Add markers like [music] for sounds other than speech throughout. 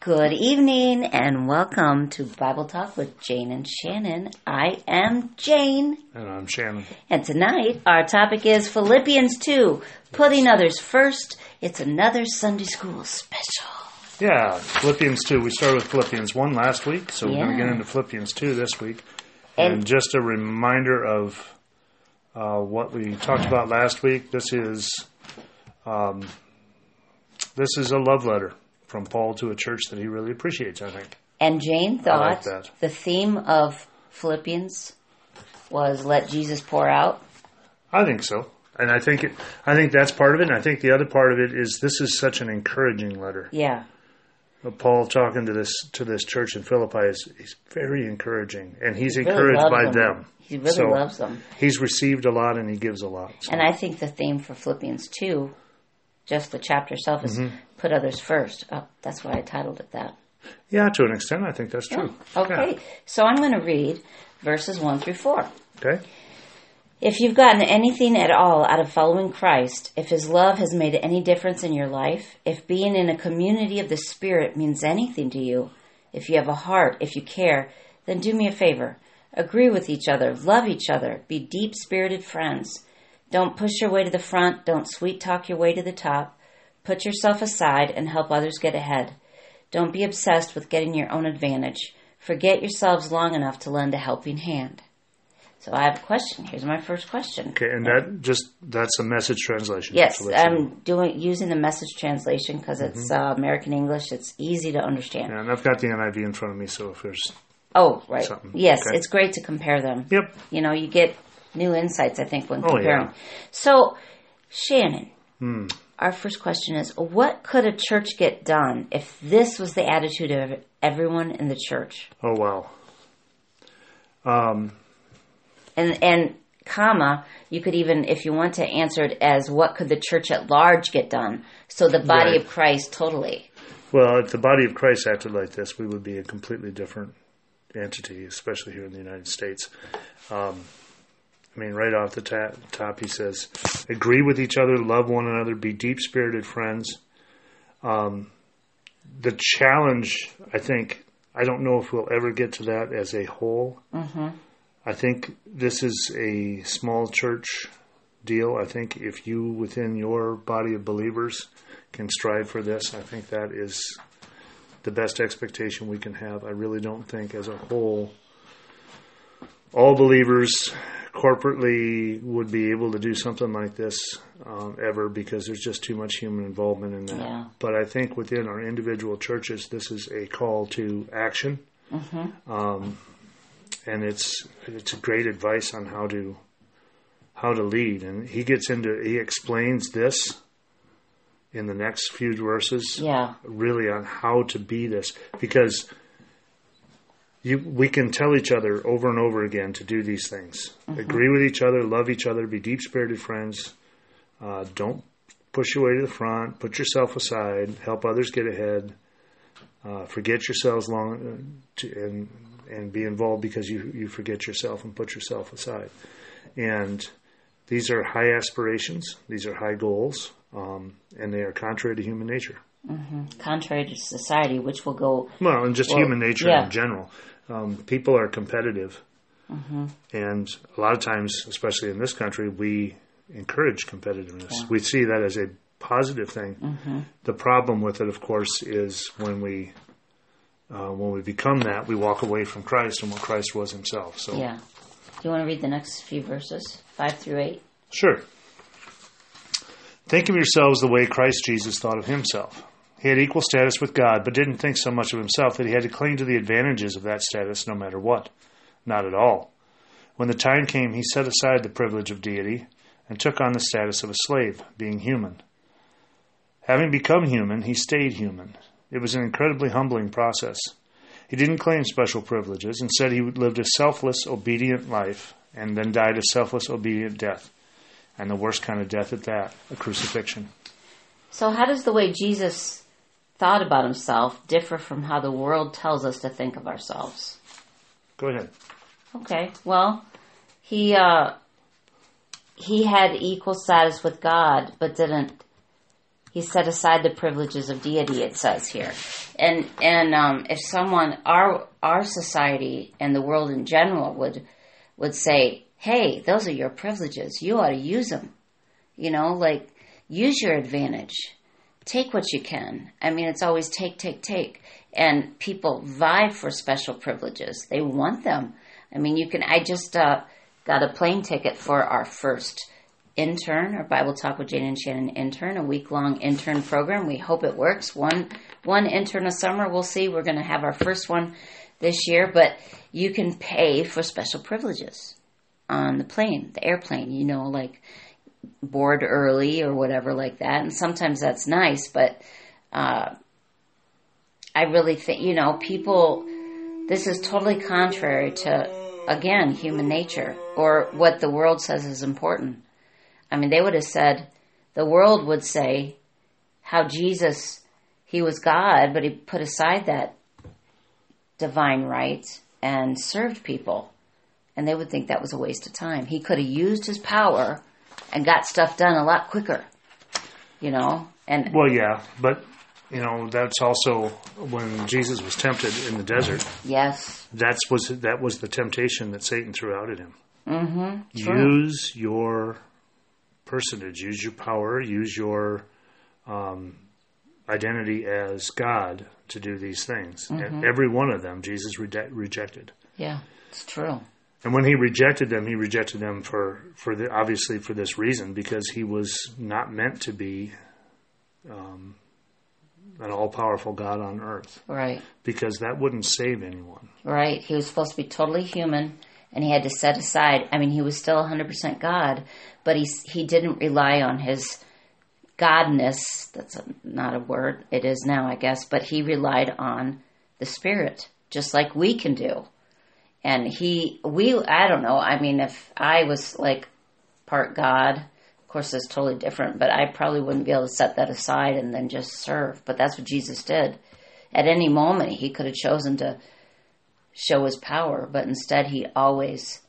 Good evening and welcome to Bible Talk with Jane and Shannon. I am Jane, And I'm Shannon. and tonight our topic is Philippians 2, putting others first. It's another Sunday school special. Yeah, Philippians 2. We started with Philippians 1 last week, so we're going to get into Philippians 2 this week. And, And- just a reminder of uh, what we talked about last week. This is um, this is a love letter from Paul to a church that he really appreciates, I think. And Jane thought like the theme of Philippians was let Jesus pour out. I think so. And I think it, I think that's part of it. And I think the other part of it is this is such an encouraging letter. Yeah. Paul talking to this to this church in Philippi is, is very encouraging, and he's Really encouraged by them. them. He really So- loves them. He's received a lot, and he gives a lot. So- And I think the theme for Philippians 2, just the chapter itself, is Mm-hmm. put others first. Oh, that's why I titled it that. yeah, to an extent, I think that's true. Okay, so I'm going to read verses 1 through 4. Okay. If you've gotten anything at all out of following Christ, if his love has made any difference in your life, if being in a community of the Spirit means anything to you, if you have a heart, if you care, then do me a favor. Agree with each other, love each other, be deep spirited friends. Don't push your way to the front, don't sweet talk your way to the top. Put yourself aside and help others get ahead. Don't be obsessed with getting your own advantage. Forget yourselves long enough to lend a helping hand. So I have a question. Here's my first question. Okay, and that just that's a message translation. Yes, I'm doing using the message translation because it's uh, American English. It's easy to understand. Mm-hmm. Yeah, and I've got the NIV in front of me, so if there's Oh, right. Something. Yes, Okay. it's great to compare them. yep, You know, you get new insights. I think when Oh, comparing. yeah. So, Shannon, Hmm. our first question is: What could a church get done if this was the attitude of everyone in the church? oh wow, um, and and comma you could even if you want to answer it as what could the church at large get done so the body Right. of christ totally well, if the body of Christ acted like this, we would be a completely different entity, especially here in the United States. Um, I mean, right off the ta- top, he says, "Agree with each other, love one another, be deep-spirited friends." Um, the challenge, I think, I don't know if we'll ever get to that as a whole. mm-hmm. I think this is a small church deal. I think if you, within your body of believers, can strive for this, I think that is the best expectation we can have. I really don't think, as a whole, all believers corporately would be able to do something like this um, ever because there's just too much human involvement in that. Yeah. But I think within our individual churches, this is a call to action Mm-hmm. um, and it's it's great advice on how to how to lead. And he gets into he explains this in the next few verses, yeah really on how to be this because you we can tell each other over and over again to do these things. Agree with each other, love each other, be deep spirited friends. Uh, don't push your way to the front. Put yourself aside. Help others get ahead. Uh, forget yourselves long uh, to, and and be involved because you you forget yourself and put yourself aside. And these are high aspirations. These are high goals, um, and they are contrary to human nature. Contrary to society which will go Well, and just Well, human nature yeah. in general. Um, people are competitive, Mm-hmm. and a lot of times, especially in this country, we encourage competitiveness. Yeah. We see that as a positive thing. Mm-hmm. The problem with it, of course, is when we uh, when we become that, we walk away from Christ and what Christ was Himself. So, yeah do you want to read the next few verses five through eight Sure. Think of yourselves the way Christ Jesus thought of himself. He had equal status with God, but didn't think so much of himself that he had to cling to the advantages of that status no matter what. Not at all. When the time came, he set aside the privilege of deity and took on the status of a slave, being human. Having become human, he stayed human. It was an incredibly humbling process. He didn't claim special privileges. Instead, he lived a selfless, obedient life and then died a selfless, obedient death. And the worst kind of death at that, a crucifixion. so how does the way jesus thought about himself differ from how the world tells us to think of ourselves Go ahead. Okay. Well, he uh he had equal status with God, but didn't He set aside the privileges of deity. It says here, and and um, if someone our our society and the world in general would would say, "Hey, those are your privileges. You ought to use them." You know, like use your advantage. Take what you can. I mean, it's always take, take, take. And people vie for special privileges. They want them. I mean, you can. I just uh, got a plane ticket for our first intern or Bible Talk with Jane and Shannon intern, a week long intern program. We hope it works. One one intern a summer. We'll see. We're going to have our first one this year, but you can pay for special privileges on the plane, the airplane. You know, like board early or whatever like that, and sometimes that's nice, but. Uh, I really think, you know, people, this is totally contrary to, again, human nature or what the world says is important. I mean, they would have said, the world would say how Jesus, he was God, but he put aside that divine right and served people. And they would think that was a waste of time. He could have used his power and got stuff done a lot quicker, you know? And Well, yeah, but you know that's also when Jesus was tempted in the desert. yes, That's was that was the temptation that Satan threw out at him. mm-hmm. Use your personage, use your power, use your um, identity as God to do these things. And every one of them, Jesus rede- rejected. Yeah, it's true. And when he rejected them, he rejected them for for the obviously for this reason because he was not meant to be um, an all powerful God on earth Right. because that wouldn't save anyone. Right. He was supposed to be totally human and he had to set aside. I mean, he was still 100% God, but he he didn't rely on his godness. That's a, not a word. It is now, I guess, but he relied on the spirit just like we can do. And he we I don't know. I mean, if I was like part God, of course it's totally different, but I probably wouldn't be able to set that aside and then just serve. But that's what Jesus did. At any moment, he could have chosen to show his power, but instead he always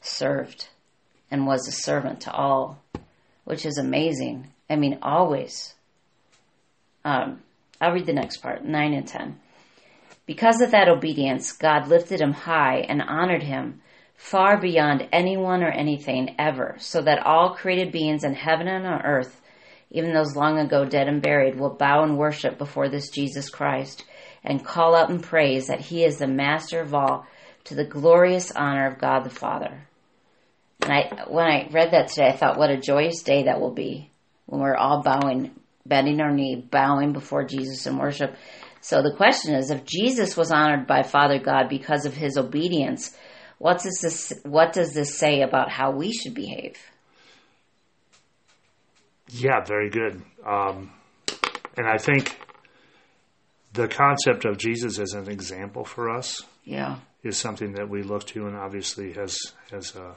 served and was a servant to all, which is amazing. I mean, always. Um, I'll read the next part, 9 and 10. Because of that obedience, God lifted him high and honored him far beyond anyone or anything ever, so that all created beings in heaven and on earth, even those long ago dead and buried, will bow and worship before this Jesus Christ and call out in praise that he is the master of all to the glorious honor of God the Father. And I, when I read that today, I thought, what a joyous day that will be when we're all bowing, bending our knee, bowing before Jesus in worship. So the question is, if Jesus was honored by Father God because of his obedience, what does this, what does this say about how we should behave? Yeah, very good. Um, and I think the concept of Jesus as an example for us Yeah. is something that we look to, and obviously has has a,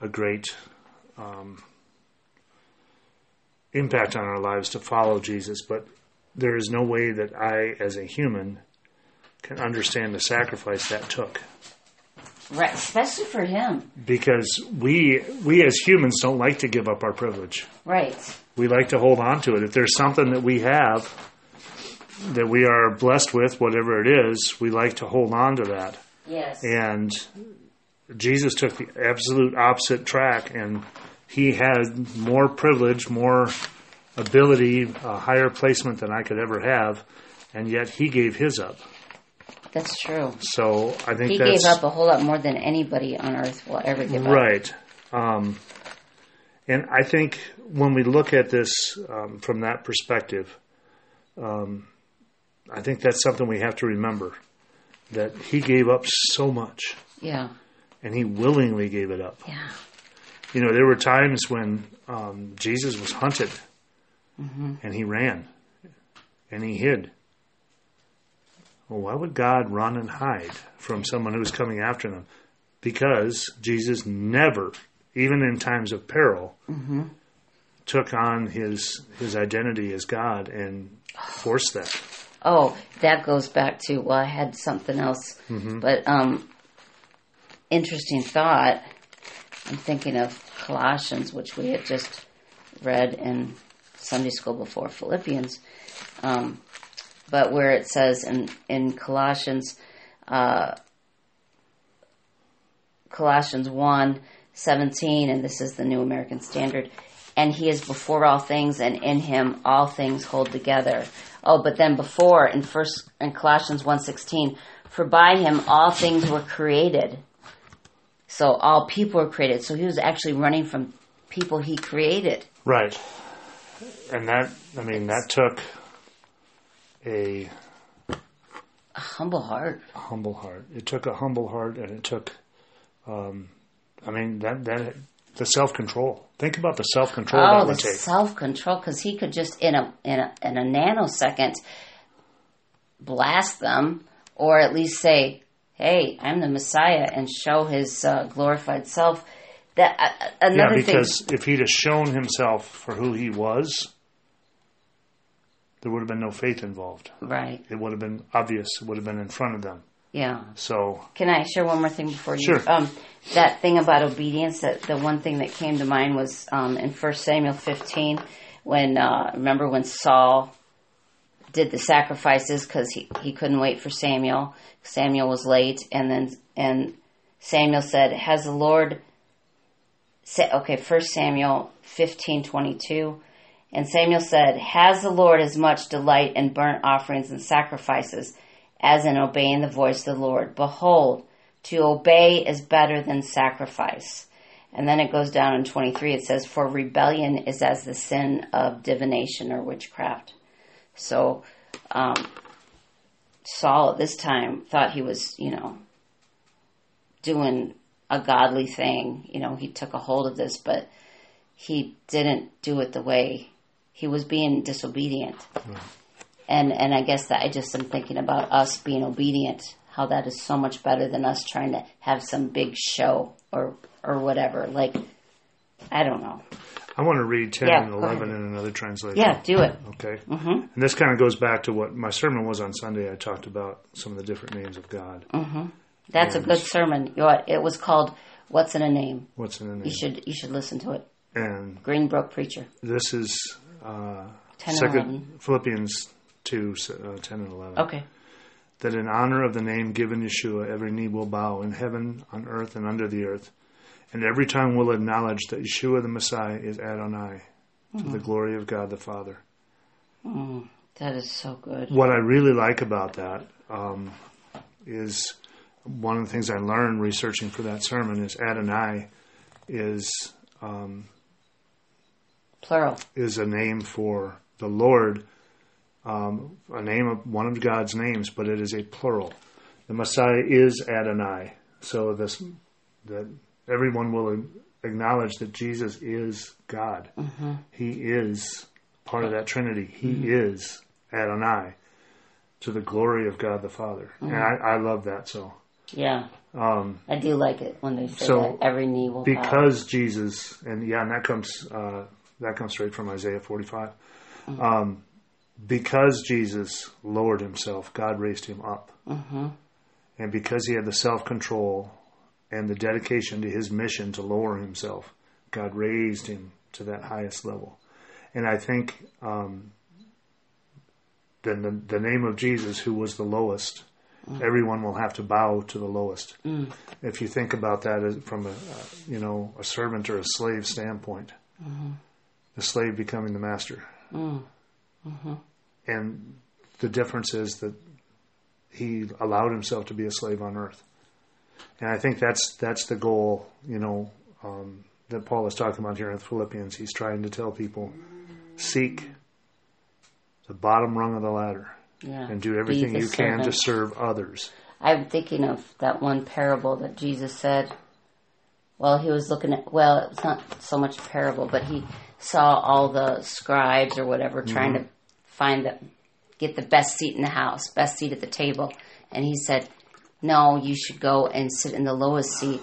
a great um, impact on our lives to follow Jesus. But there is no way that I, as a human, can understand the sacrifice that took, Right, especially for him. because we we as humans don't like to give up our privilege. Right. we like to hold on to it. If there's something that we have that we are blessed with, whatever it is, we like to hold on to that. Yes. And Jesus took the absolute opposite track, and he had more privilege, more ability, a higher placement than I could ever have, and yet he gave his up. That's true. So I think He gave up a whole lot more than anybody on earth will ever give up. Right. Um, and I think when we look at this um, from that perspective, um, I think that's something we have to remember that he gave up so much Yeah. and he willingly gave it up. Yeah. You know, there were times when um, Jesus was hunted Mm-hmm. and he ran and he hid. Well, why would God run and hide from someone who's coming after them? Because Jesus never, even in times of peril, mm-hmm. took on his his identity as God and forced that. Oh, that goes back to well, I had something else, mm-hmm. but um, interesting thought. I'm thinking of Colossians, which we had just read in Sunday school before Philippians, um, but where it says in in Colossians, uh, Colossians 1, 17, and this is the New American Standard, and he is before all things, and in him all things hold together. Oh, but then before in first in Colossians 1:16, for by him all things were created. So all people were created. So he was actually running from people he created. Right. And that, I mean, that took a A humble heart. humble heart. It took a humble heart, and it took, um, I mean, that that the self control. Think about the self control Oh, that the self control, because he could just in a in a in a nanosecond blast them, or at least say, "Hey, I'm the Messiah," and show his uh, glorified self. That uh, uh, yeah, another thing. because if he'd have shown himself for who he was, there would have been no faith involved. Right. It would have been obvious. It would have been in front of them. Yeah. So Can I share one more thing before you? Sure. Um, that thing about obedience. That the one thing that came to mind was um, in First Samuel 15, when uh, remember when Saul did the sacrifices because he, he couldn't wait for Samuel. Samuel was late, and then and Samuel said, "Has the Lord?" Okay, First Samuel 15:22. And Samuel said, Has the Lord as much delight in burnt offerings and sacrifices as in obeying the voice of the Lord? Behold, to obey is better than sacrifice. And then it goes down in 23, it says, For rebellion is as the sin of divination or witchcraft. So, um, Saul at this time thought he was, you know, doing a godly thing. You know, he took a hold of this, but he didn't do it the way he was being disobedient. And and I guess that I just am thinking about us being obedient, how that is so much better than us trying to have some big show or or whatever. Like I don't know. I want to read 10 Yeah, and 11 in another translation. Yeah, do it. Okay. Mm-hmm. And this kind of goes back to what my sermon was on Sunday. I talked about some of the different names of God. That's a good sermon. You know what? It was called "What's in a Name." What's in the name? You should you should listen to it. and Greenbrook preacher. this is uh, 10 and second 11. Philippians 2, uh, 10 and 11. Okay. That in honor of the name given Yeshua, every knee will bow in heaven, on earth, and under the earth, and every tongue will acknowledge that Yeshua the Messiah is Adonai, to Mm-hmm. the glory of God the Father. That is so good. What I really like about that um, is one of the things I learned researching for that sermon is Adonai is um, Plural. is a name for the Lord, um, a name of one of God's names, but it is a plural. The Messiah is Adonai, so this that everyone will acknowledge that Jesus is God. He is part of that Trinity. He is Adonai to the glory of God the Father, and I, I love that so. Yeah. Um, I do like it when they say So, that every knee will bow. because Jesus, and yeah, and that comes uh, that comes straight from Isaiah 45. Um, because Jesus lowered himself, God raised him up, and because he had the self control and the dedication to his mission to lower himself, God raised him to that highest level. And I think um, then the, the name of Jesus, who was the lowest, everyone will have to bow to the lowest. If you think about that from a uh, you know a servant or a slave standpoint, the slave becoming the master, and the difference is that he allowed himself to be a slave on earth, and I think that's that's the goal, you know, um, that Paul is talking about here in Philippians. He's trying to tell people, seek the bottom rung of the ladder yeah. and do everything you can to serve others. I'm thinking of that one parable that Jesus said. Well, he was looking at, well, it's not so much a parable, but he saw all the scribes or whatever mm-hmm. trying to find the, get the best seat in the house, best seat at the table. And he said, no, you should go and sit in the lowest seat.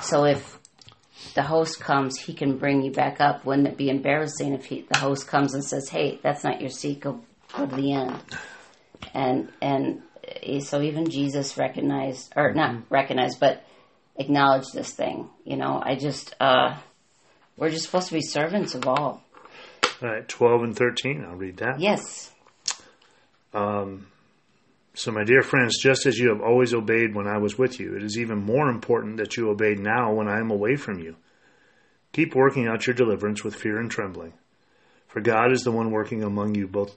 So if the host comes, he can bring you back up. Wouldn't it be embarrassing if he, the host comes and says, hey, that's not your seat, go, go to the end. And, and eh, so even Jesus recognized, or not recognized, but acknowledged this thing. You know, I just, uh, we're just supposed to be servants of all. All right, 12 and 13. I'll read that. Yes. Um. So, my dear friends, just as you have always obeyed when I was with you, it is even more important that you obey now when I am away from you. Keep working out your deliverance with fear and trembling, for God is the one working among you both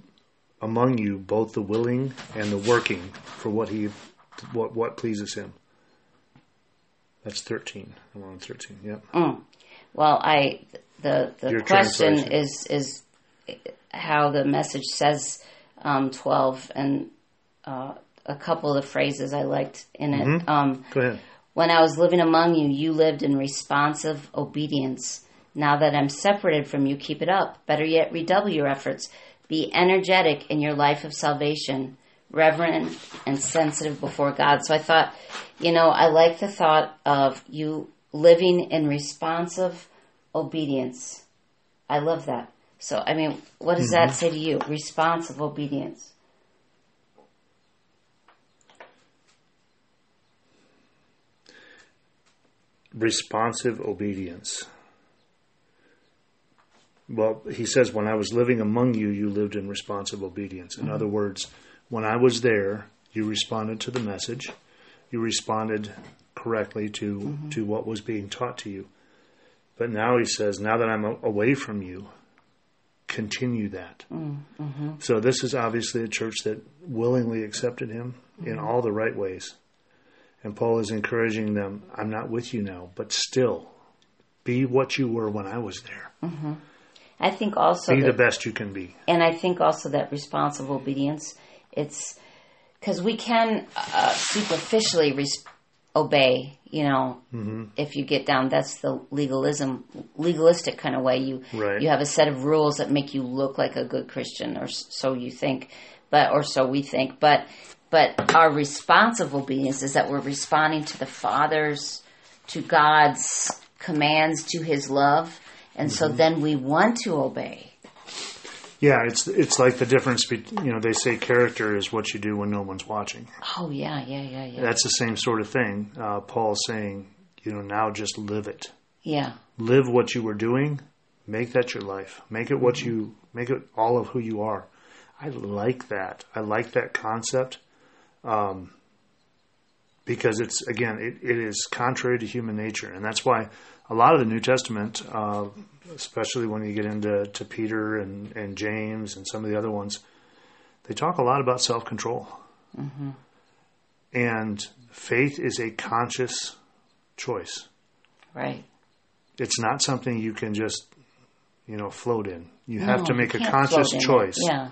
among you both the willing and the working for what he what what pleases him. That's 13. I'm on 13. Yep. Mm. Well, I the the Your question is is how the message says um, twelve, and uh, a couple of the phrases I liked in it. Mm-hmm. Um, Go ahead. when I was living among you, you lived in responsive obedience. Now that I'm separated from you, keep it up. Better yet, redouble your efforts. Be energetic in your life of salvation, reverent and sensitive before God. So I thought, you know, I like the thought of you living in responsive obedience. I love that. So, I mean, what does that mm-hmm. say to you? Responsive obedience. responsive obedience. Well, he says, when I was living among you, you lived in responsive obedience. In mm-hmm. other words, when I was there, you responded to the message, you responded correctly to, mm-hmm. to what was being taught to you. But now he says, now that I'm a- away from you, continue that. Mm-hmm. So this is obviously a church that willingly accepted him in all the right ways. And Paul is encouraging them, I'm not with you now, but still be what you were when I was there. I think also Be that the best you can be. and I think also that responsive obedience, it's because we can uh, superficially res- obey. You know, Mm-hmm. if you get down, that's the legalism, legalistic kind of way. You Right. you have a set of rules that make you look like a good Christian, or so you think, but or so we think. But but our responsive obedience is that we're responding to the Father's, to God's commands, to His love, and so then we want to obey. Yeah, it's it's like the difference between you know they say character is what you do when no one's watching. Oh yeah, yeah, yeah, yeah. That's the same sort of thing. Uh, Paul's saying, you know, now just live it. Yeah. Live what you were doing. Make that your life. Make it what you make it all of who you are. I like that. I like that concept. Um, because it's again, it, it is contrary to human nature, and that's why a lot of the New Testament, uh, especially when you get into to Peter and, and James and some of the other ones, they talk a lot about self control. And faith is a conscious choice. Right. It's not something you can just, you know, float in. You have to make a conscious float in it. choice Yeah.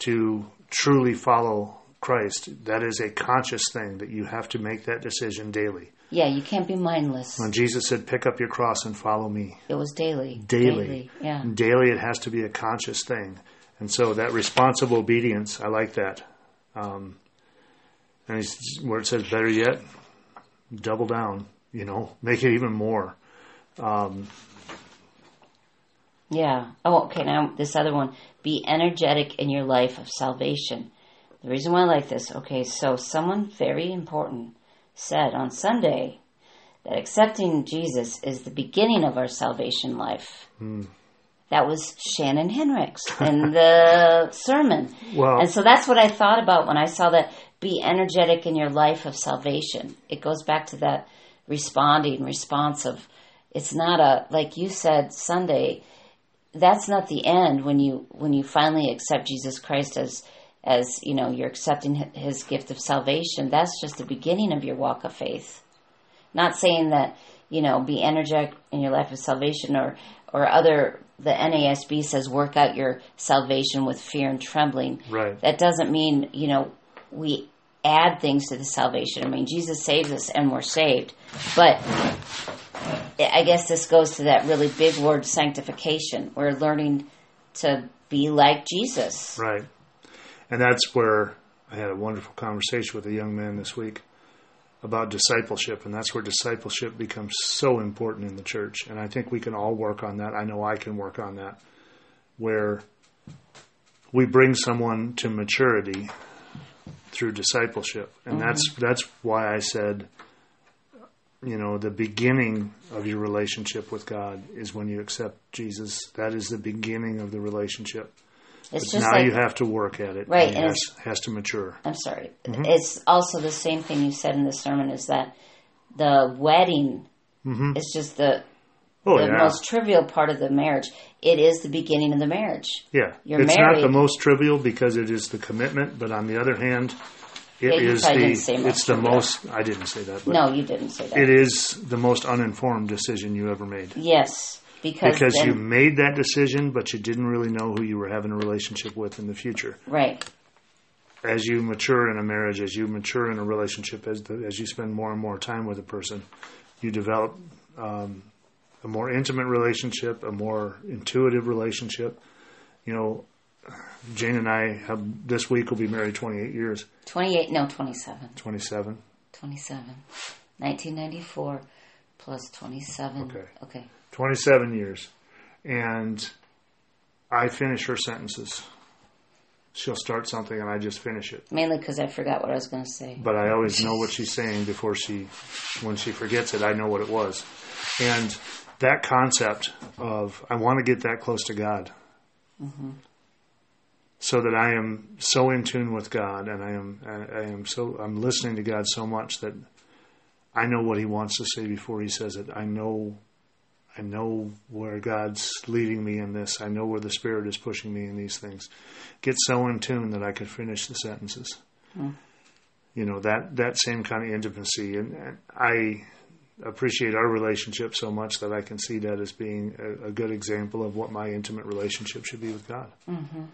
to truly follow Christ. That is a conscious thing that you have to make that decision daily. Yeah, you can't be mindless. When Jesus said, "Pick up your cross and follow me," It was daily. daily, Yeah. daily, it has to be a conscious thing. And so that responsive obedience, I like that. Um, and he's, where it says, "Better yet, double down." You know, make it even more. Yeah. Oh, okay. Now this other one. Be energetic in your life of salvation. The reason why I like this. Okay, so someone very important said on Sunday that accepting Jesus is the beginning of our salvation life. Hmm. That was Shannon Henricks [laughs] in the sermon. Well, And so that's what I thought about when I saw that be energetic in your life of salvation. It goes back to that responding, responsive. It's not a like you said Sunday. That's not the end when you when you finally accept Jesus Christ as as you know you're accepting His gift of salvation. That's just the beginning of your walk of faith. Not saying that you know be energetic in your life of salvation or or other. The NASB says work out your salvation with fear and trembling right. that doesn't mean you know we add things to the salvation i mean jesus saves us and we're saved but i guess this goes to that really big word sanctification we're learning to be like jesus Right. And that's where I had a wonderful conversation with a young man this week about discipleship. And that's where discipleship becomes so important in the church. And I think we can all work on that. I know I can work on that. Where we bring someone to maturity through discipleship. And mm-hmm. that's that's why I said you know, the beginning of your relationship with God is when you accept Jesus. That is the beginning of the relationship. It's But just now like you have to work at it. Right, and and it has, has to mature. I'm sorry. Mm-hmm. It's also the same thing you said in the sermon is that the wedding is just the Oh, the yeah. most trivial part of the marriage. It is the beginning of the marriage. yeah. you're it's married. not the most trivial because it is the commitment, but on the other hand, it Yeah, is the didn't say much it's the most I didn't say that, No, you didn't say that. it is the most uninformed decision you ever made. yes, because, Because then, you made that decision, but you didn't really know who you were having a relationship with in the future. right. as you mature in a marriage, as you mature in a relationship, as the, as you spend more and more time with a person, you develop um, a more intimate relationship, a more intuitive relationship. You know, Jane and I have this week will be married 28 years, 28, no, 27. 27. 27. 1994 plus 27. Okay. Okay. 27 years, and I finish her sentences. She'll start something, and I just finish it. Mainly because I forgot what I was going to say. but I always know what she's saying before she, when she forgets it, I know what it was. And that concept of I want to get that close to God, mm-hmm. so that I am so in tune with God, and I am I, I am so I'm listening to God so much that I know what He wants to say before He says it. I know. I know where God's leading me in this. I know where the Spirit is pushing me in these things. Get so in tune that I could finish the sentences. Hmm. You know that that same kind of intimacy. And, and i appreciate our relationship so much that i can see that as being a, a good example of what my intimate relationship should be with god. Mm-hmm.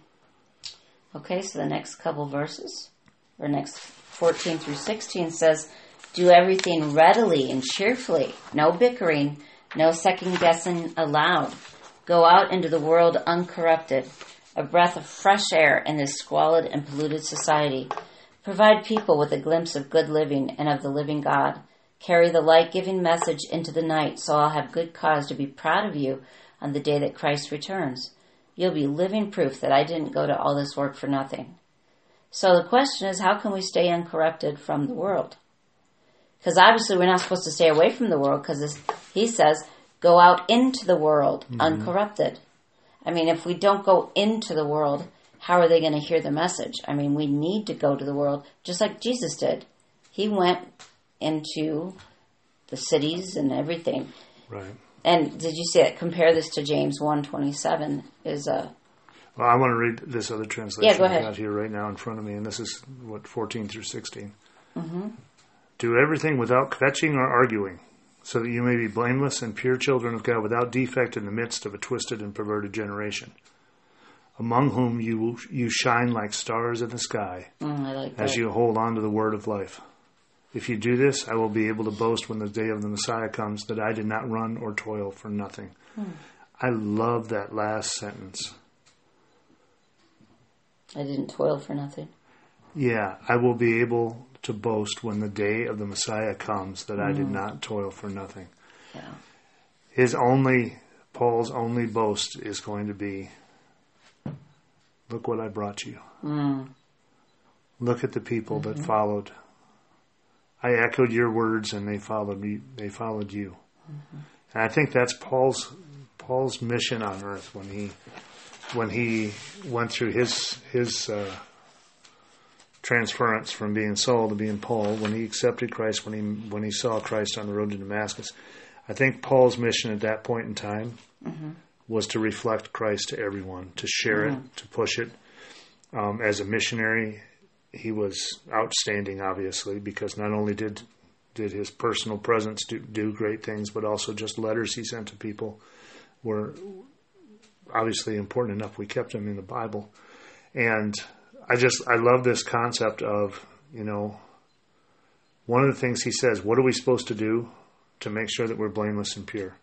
Okay, so the next couple verses, or next 14 through 16 says, Do everything readily and cheerfully, no bickering, no second guessing allowed. Go out into the world uncorrupted, a breath of fresh air in this squalid and polluted society. Provide people with a glimpse of good living and of the living God. Carry the light giving message into the night so I'll have good cause to be proud of you on the day that Christ returns. You'll be living proof that I didn't go to all this work for nothing. So the question is, how can we stay uncorrupted from the world? Because obviously we're not supposed to stay away from the world because he says, go out into the world mm-hmm. uncorrupted. I mean, if we don't go into the world, how are they going to hear the message? I mean, we need to go to the world just like Jesus did. He went into the cities and everything. right And did you see that? Compare this to James one twenty seven is a well i want to read this other translation Yeah, go ahead. i got here right now in front of me and this is what 14 through 16 mm-hmm. Do everything without kvetching or arguing so that you may be blameless and pure children of god without defect in the midst of a twisted and perverted generation among whom you you shine like stars in the sky mm, like as you hold on to the word of life. If you do this, I will be able to boast when the day of the Messiah comes that I did not run or toil for nothing. I love that last sentence. I didn't toil for nothing. Yeah, I will be able to boast when the day of the Messiah comes that I did not toil for nothing. Yeah. His only, Paul's only boast is going to be look what I brought you. Mm, Look at the people that followed. I echoed your words, and they followed me. They followed you, and I think that's Paul's Paul's mission on earth when he when he went through his his uh, transference from being Saul to being Paul. When he accepted Christ, when he when he saw Christ on the road to Damascus, I think Paul's mission at that point in time was to reflect Christ to everyone, to share it, to push it. Um, as a missionary, he was outstanding, obviously, because not only did did his personal presence do, do great things, but also just letters he sent to people were obviously important enough. We kept them in the Bible, and I just I love this concept of you know one of the things he says. What are we supposed to do to make sure that we're blameless and pure?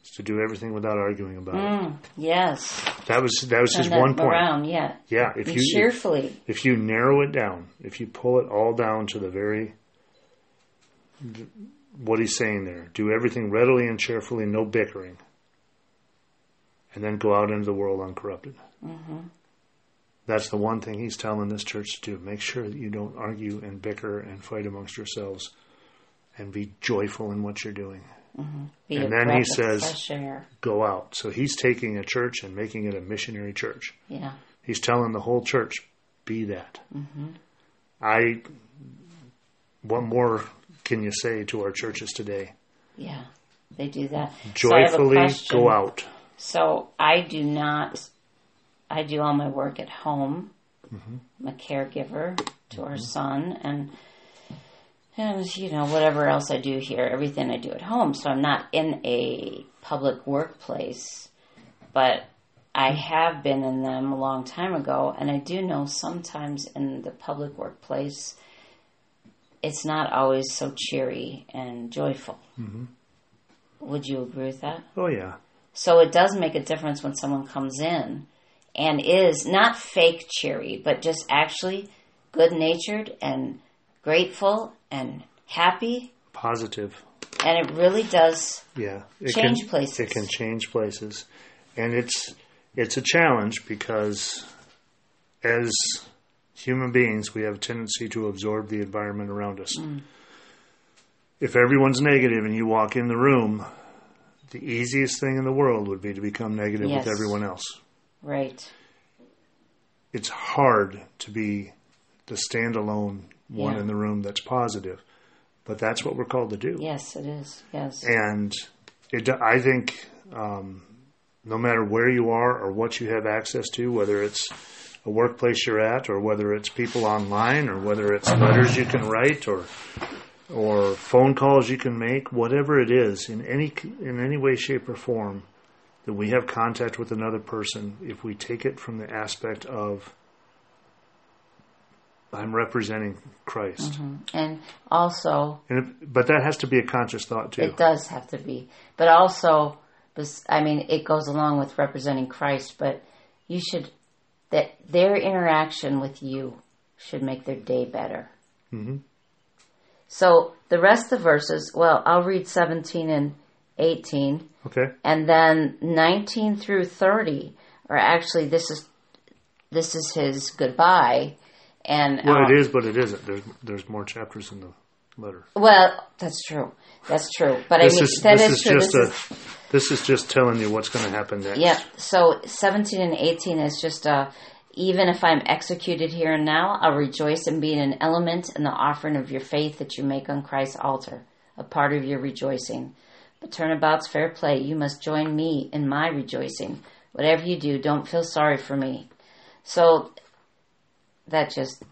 It's to do everything without arguing about it. mm, yes. That was that was Turn his that one point. around, yeah. Yeah, if Be you cheerfully. if you narrow it down, if you pull it all down to the very what he's saying there, do everything readily and cheerfully, no bickering, and then go out into the world uncorrupted. That's the one thing he's telling this church to do. Make sure that you don't argue and bicker and fight amongst yourselves and be joyful in what you're doing. Be And then he says- Go out. So he's taking a church and making it a missionary church. Yeah. He's telling the whole church, be that. Mm-hmm. I. What more can you say to our churches today? Yeah. They do that. So I have a Joyfully question. go out. So I do not. I do all my work at home. Mm-hmm. I'm a caregiver to our son, and and you know whatever else I do here, everything I do at home. So I'm not in a public workplace, but I have been in them a long time ago, and I do know sometimes in the public workplace, it's not always so cheery and joyful. Mm-hmm. Would you agree with that? Oh, yeah. So it does make a difference when someone comes in and is not fake cheery, but just actually good natured and grateful and happy. Positive. And it really does. Yeah. It Change can, places. It can change places. And it's it's a challenge because as human beings we have a tendency to absorb the environment around us. Mm. If everyone's negative and you walk in the room, the easiest thing in the world would be to become negative Yes. with everyone else. Right. It's hard to be the standalone one Yeah. in the room that's positive. But that's what we're called to do. Yes, it is. Yes. and it, I think um, no matter where you are or what you have access to, whether it's a workplace you're at, or whether it's people online, or whether it's letters you can write, or or phone calls you can make, whatever it is, in any in any way, shape, or form, that we have contact with another person, if we take it from the aspect of I'm representing Christ, And also, and it, but that has to be a conscious thought too. it does have to be. But also, I mean, it goes along with representing Christ, but you should, that their interaction with you should make their day better. hmm So the rest of the verses, well, I'll read 17 and 18, Okay. and then 19 through 30 or actually this is this is his goodbye, and Well, uh, it is, but it isn't. There's there's more chapters in the letter. well, that's true, that's true, but I mean is that this is is true. just This a is, this is just telling you what's going to happen next. yeah. So 17 and 18 is just a. Even if I'm executed here and now, I'll rejoice in being an element in the offering of your faith that you make on Christ's altar, a part of your rejoicing. But turnabout's fair play. You must join me in my rejoicing. Whatever you do, don't feel sorry for me. So that just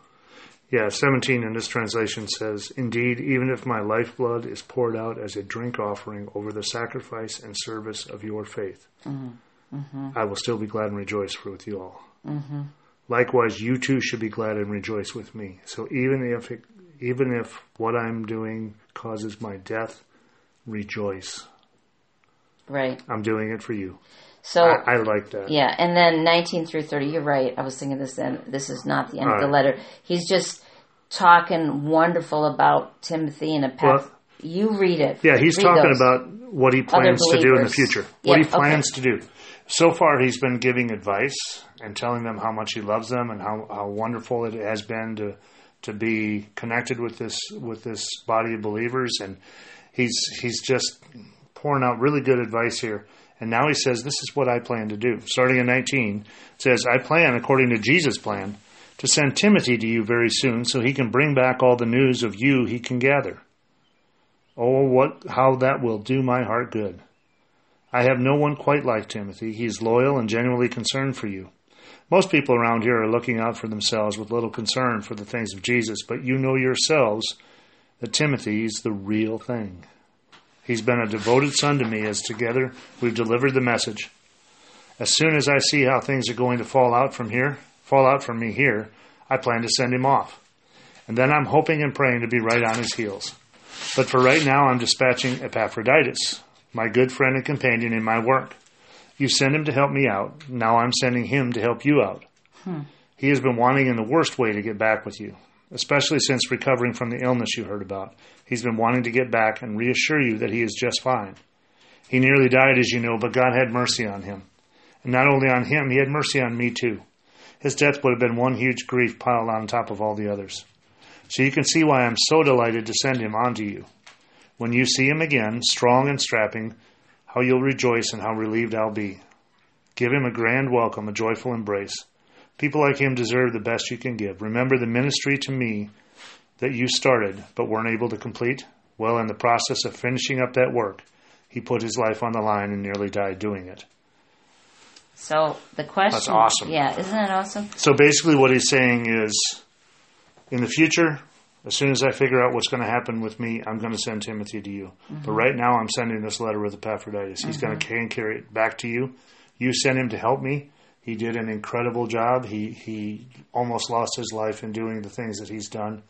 Yeah, 17 in this translation says, Indeed, even if my lifeblood is poured out as a drink offering over the sacrifice and service of your faith, mm-hmm. Mm-hmm. I will still be glad and rejoice for with you all. Mm-hmm. Likewise, you too should be glad and rejoice with me. So even if it, even if what I'm doing causes my death, rejoice. right. I'm doing it for you. So I, I like that. Yeah, and then 19 through 30, you're right. I was thinking this then. This is not the end of the All letter. He's just talking wonderful about Timothy and a path. Well- you read it. Yeah, he's Read talking those. about what he plans to do in the future. Yeah, What he okay. plans to do. So far, he's been giving advice and telling them how much he loves them and how, how wonderful it has been to to be connected with this with this body of believers. And he's he's just pouring out really good advice here. And now he says, "This is what I plan to do." Starting in 19, says, "I plan according to Jesus' plan." To send Timothy to you very soon, so he can bring back all the news of you he can gather. Oh, what how that will do my heart good. I have no one quite like Timothy. He is loyal and genuinely concerned for you. Most people around here are looking out for themselves with little concern for the things of Jesus, but you know yourselves that Timothy is the real thing. He's been a devoted son to me as together we've delivered the message. As soon as I see how things are going to fall out from here, fall out from me here, I plan to send him off. And then I'm hoping and praying to be right on his heels. But for right now, I'm dispatching Epaphroditus, my good friend and companion in my work. You sent him to help me out. Now I'm sending him to help you out. Hmm. He has been wanting in the worst way to get back with you, especially since recovering from the illness you heard about. He's been wanting to get back and reassure you that he is just fine. He nearly died, as you know, but God had mercy on him. And not only on him, he had mercy on me too. His death would have been one huge grief piled on top of all the others. So you can see why I'm so delighted to send him on to you. When you see him again, strong and strapping, how you'll rejoice and how relieved I'll be. Give him a grand welcome, a joyful embrace. People like him deserve the best you can give. Remember the ministry to me that you started but weren't able to complete? Well, in the process of finishing up that work, he put his life on the line and nearly died doing it. So the question, That's awesome. Yeah, isn't that awesome? So basically, what he's saying is in the future, as soon as I figure out what's going to happen with me, I'm going to send Timothy to you. But mm-hmm. right now, I'm sending this letter with Epaphroditus. He's going to can carry it back to you. You sent him to help me. He did an incredible job. He he almost lost his life in doing the things that he's done.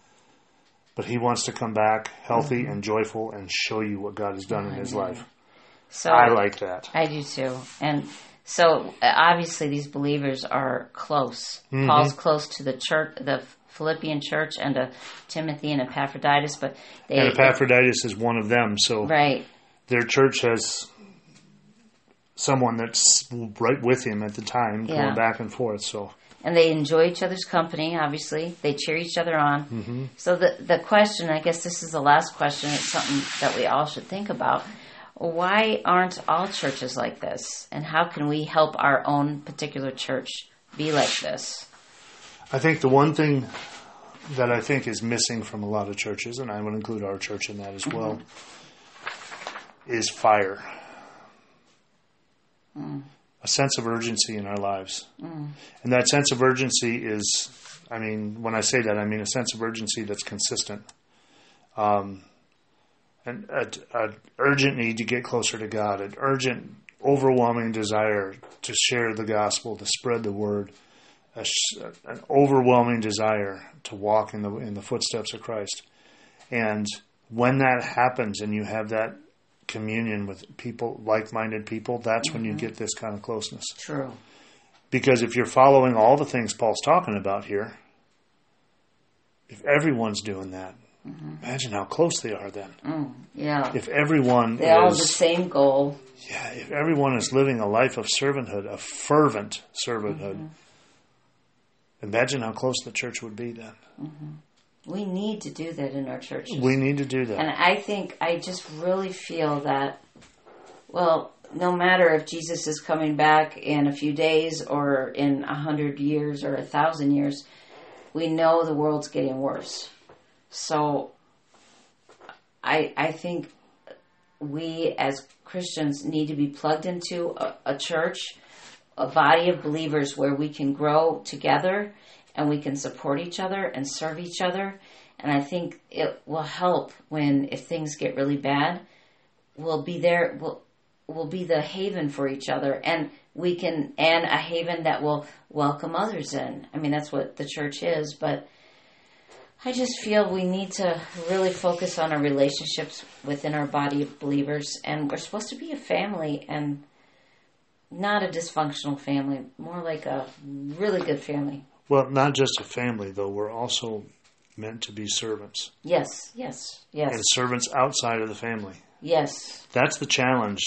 But he wants to come back healthy mm-hmm. and joyful and show you what God has done in his life. So I like that. I do too. And so obviously these believers are close. Mm-hmm. Paul's close to the church, the Philippian church, and to Timothy and Epaphroditus. But they And Epaphroditus is one of them. So right, their church has someone that's right with him at the time, Yeah. going back and forth. So and they enjoy each other's company. Obviously, they cheer each other on. Mm-hmm. So the the question, I guess, this is the last question. It's something that we all should think about. Why aren't all churches like this? And how can we help our own particular church be like this? I think the one thing that I think is missing from a lot of churches, and I would include our church in that as well, mm-hmm. is fire. A sense of urgency in our lives. And that sense of urgency is, I mean, when I say that, I mean a sense of urgency that's consistent. Um, an a, a urgent need to get closer to God, an urgent, overwhelming desire to share the gospel, to spread the word, a, an overwhelming desire to walk in the in the footsteps of Christ. And when that happens, and you have that communion with people, like-minded people, that's when you mm-hmm. get this kind of closeness. True. Because if you're following all the things Paul's talking about here, if everyone's doing that, mm-hmm. imagine how close they are then. Mm, yeah. If everyone They all have the same goal. yeah, if everyone is living a life of servanthood, a fervent servanthood, mm-hmm. imagine how close the church would be then. We need to do that in our churches. We need to do that. And I think I just really feel that, well, no matter if Jesus is coming back in a few days or in a hundred years or a thousand years, we know the world's getting worse. So I I think we as Christians need to be plugged into a, a church, a body of believers where we can grow together and we can support each other and serve each other. And I think it will help when if things get really bad, we'll be there. We'll we'll be the haven for each other, and we can and a haven that will welcome others in. I mean, that's what the church is, but. I just feel we need to really focus on our relationships within our body of believers, and we're supposed to be a family and not a dysfunctional family, more like a really good family. Well, not just a family, though. We're also meant to be servants Yes, yes, yes, and servants outside of the family. yes. That's the challenge,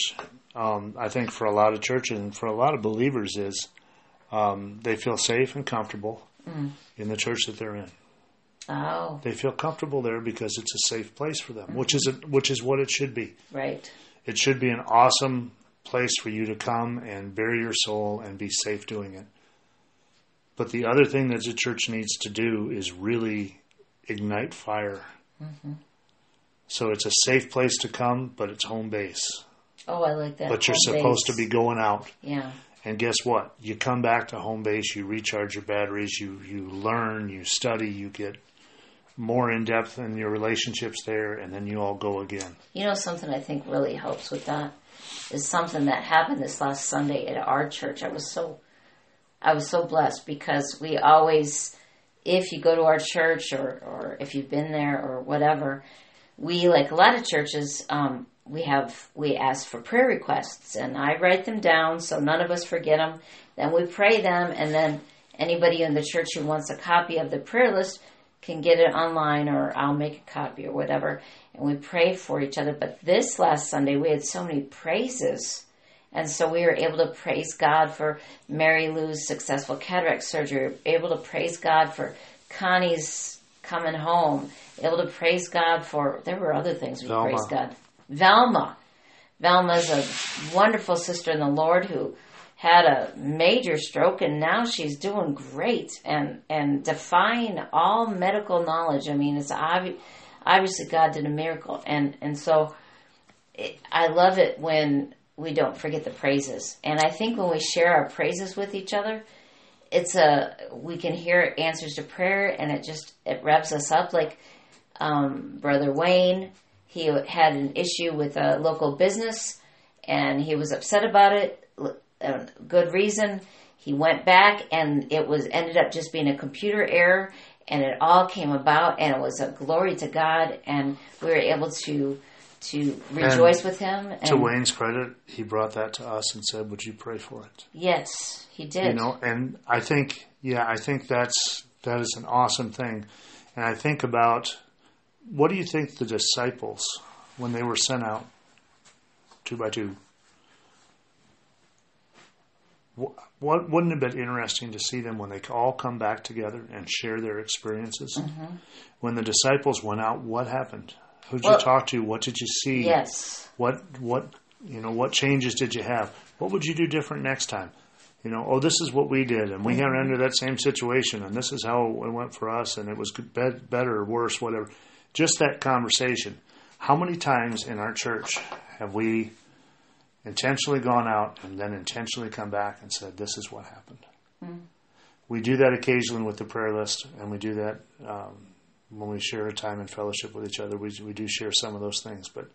um, I think, for a lot of churches and for a lot of believers is um, they feel safe and comfortable in the church that they're in. Oh, They feel comfortable there because it's a safe place for them, which is a, which is what it should be. right. It should be an awesome place for you to come and bury your soul and be safe doing it. But the other thing that the church needs to do is really ignite fire. Mm-hmm. So it's a safe place to come, but it's home base. Oh, I like that. But you're home supposed base. to be going out. Yeah, And guess what? You come back to home base, you recharge your batteries, you, you learn, you study, you get more in depth in your relationships there, and then you all go again. you know something I think really helps with that is something that happened this last Sunday at our church. I was so, I was so blessed because we always, if you go to our church or or if you've been there or whatever, we like a lot of churches. Um, we have we ask for prayer requests and I write them down so none of us forget them. Then we pray them, and then anybody in the church who wants a copy of the prayer list can get it online or I'll make a copy or whatever. And we pray for each other. But this last Sunday, we had so many praises. And so we were able to praise God for Mary Lou's successful cataract surgery. We able to praise God for Connie's coming home, able to praise God for. There were other things we Velma. praised God. Velma, Velma's a wonderful sister in the Lord who had a major stroke and now she's doing great and and defying all medical knowledge. I mean, it's obvious. Obviously, God did a miracle, and and so it, I love it when we don't forget the praises. And I think when we share our praises with each other, it's a we can hear answers to prayer, and it just it revs us up. Like um, Brother Wayne, he had an issue with a local business, and he was upset about it. A good reason. He went back, and it was ended up just being a computer error, and it all came about, and it was a glory to God, and we were able to to rejoice with him. And To Wayne's credit, he brought that to us and said, "Would you pray for it?" yes, he did. You know, and I think, yeah, I think that's that is an awesome thing. And I think about what do you think the disciples when they were sent out two by two? What, what wouldn't it have been interesting to see them when they all come back together and share their experiences? Mm-hmm. When the disciples went out, what happened? Who'd Well- you talk to? What did you see? yes, What what you know? What changes did you have? What would you do different next time? You know, oh, this is what we did, and we ran into that same situation, and this is how it went for us, and it was good, better or worse, whatever. Just that conversation. How many times in our church have we intentionally gone out and then intentionally come back and said, "This is what happened"? We do that occasionally with the prayer list, and we do that um, when we share a time in fellowship with each other. We we do share some of those things, but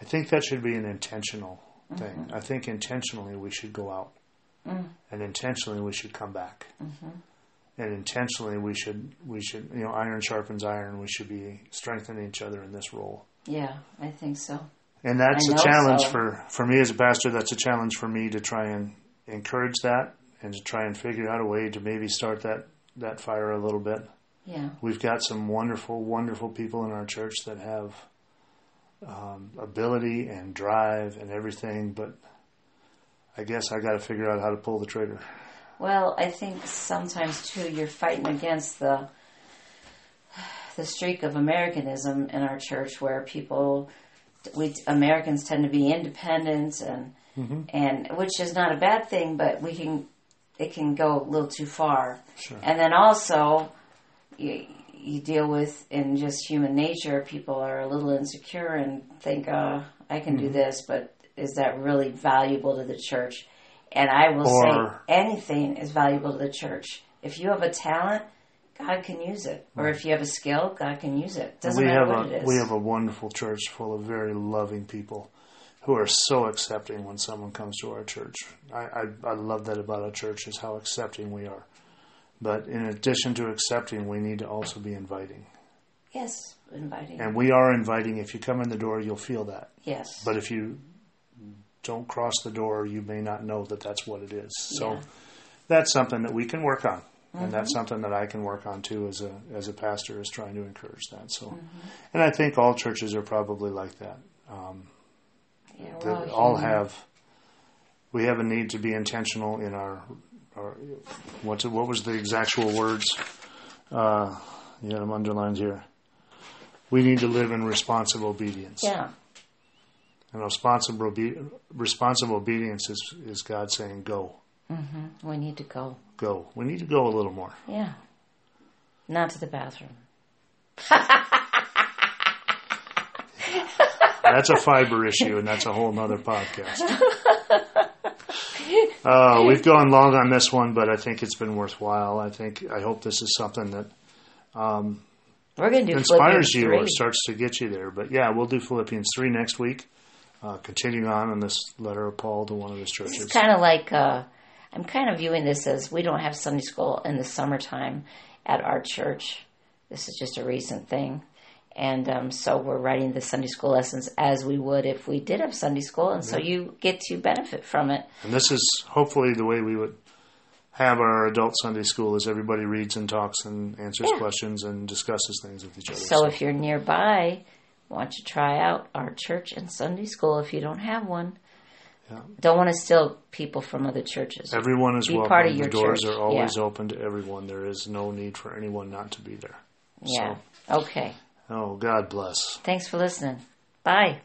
I think that should be an intentional mm-hmm. thing. I think intentionally we should go out, mm. and intentionally we should come back, mm-hmm. and intentionally we should we should you know iron sharpens iron. We should be strengthening each other in this role, yeah, I think so. and that's I a challenge so. for for me as a pastor. That's a challenge for me to try and encourage that and to try and figure out a way to maybe start that that fire a little bit. Yeah, We've got some wonderful, wonderful people in our church that have um, ability and drive and everything, but I guess I got to figure out how to pull the trigger. Well, I think sometimes too you're fighting against the the streak of Americanism in our church, where people we Americans tend to be independent and and which is not a bad thing, but we can it can go a little too far. Sure. And then also you, you deal with in just human nature, people are a little insecure and think, uh, I can do this, but is that really valuable to the church? And I will Or- say anything is valuable to the church. If you have a talent, God can use it. Or if you have a skill, God can use it. Doesn't we matter have what a it is. we have a wonderful church full of very loving people who are so accepting when someone comes to our church. I, I, I love that about our church is how accepting we are. But in addition to accepting, we need to also be inviting. yes, inviting. And we are inviting. If you come in the door, you'll feel that. yes. But if you don't cross the door, you may not know that that's what it is. So Yeah. that's something that we can work on, and that's something that I can work on too as a as a pastor is trying to encourage that. So, and I think all churches are probably like that. Um, yeah, all have we have a need to be intentional in our. Our what what was the actual words? Uh, you got them underlined here. We need to live in responsive obedience. Yeah. And responsible, obe- responsible obedience is, is God saying, go, We need to go. go. We need to go a little more. Yeah. Not to the bathroom. [laughs] That's a fiber issue, and that's a whole nother podcast. [laughs] [laughs] Uh, we've gone long on this one, but I think it's been worthwhile. I think I hope this is something that We're going to do inspires Philippians you 3. or starts to get you there. But yeah, we'll do Philippians 3 next week, uh, continuing on in this letter of Paul to one of his churches. It's kind of like uh, I'm kind of viewing this as we don't have Sunday school in the summertime at our church. This is just a recent thing. And um, so we're writing the Sunday school lessons as we would if we did have Sunday school. And so you get to benefit from it. And this is hopefully the way we would have our adult Sunday school is everybody reads and talks and answers Yeah. questions and discusses things with each other. So if you're nearby, why don't you try out our church and Sunday school if you don't have one? Yeah. Don't want to steal people from other churches. everyone is be welcome. part of the your doors church. are always Yeah. open to everyone. There is no need for anyone not to be there. Yeah. Okay. Oh, God bless. Thanks for listening. Bye.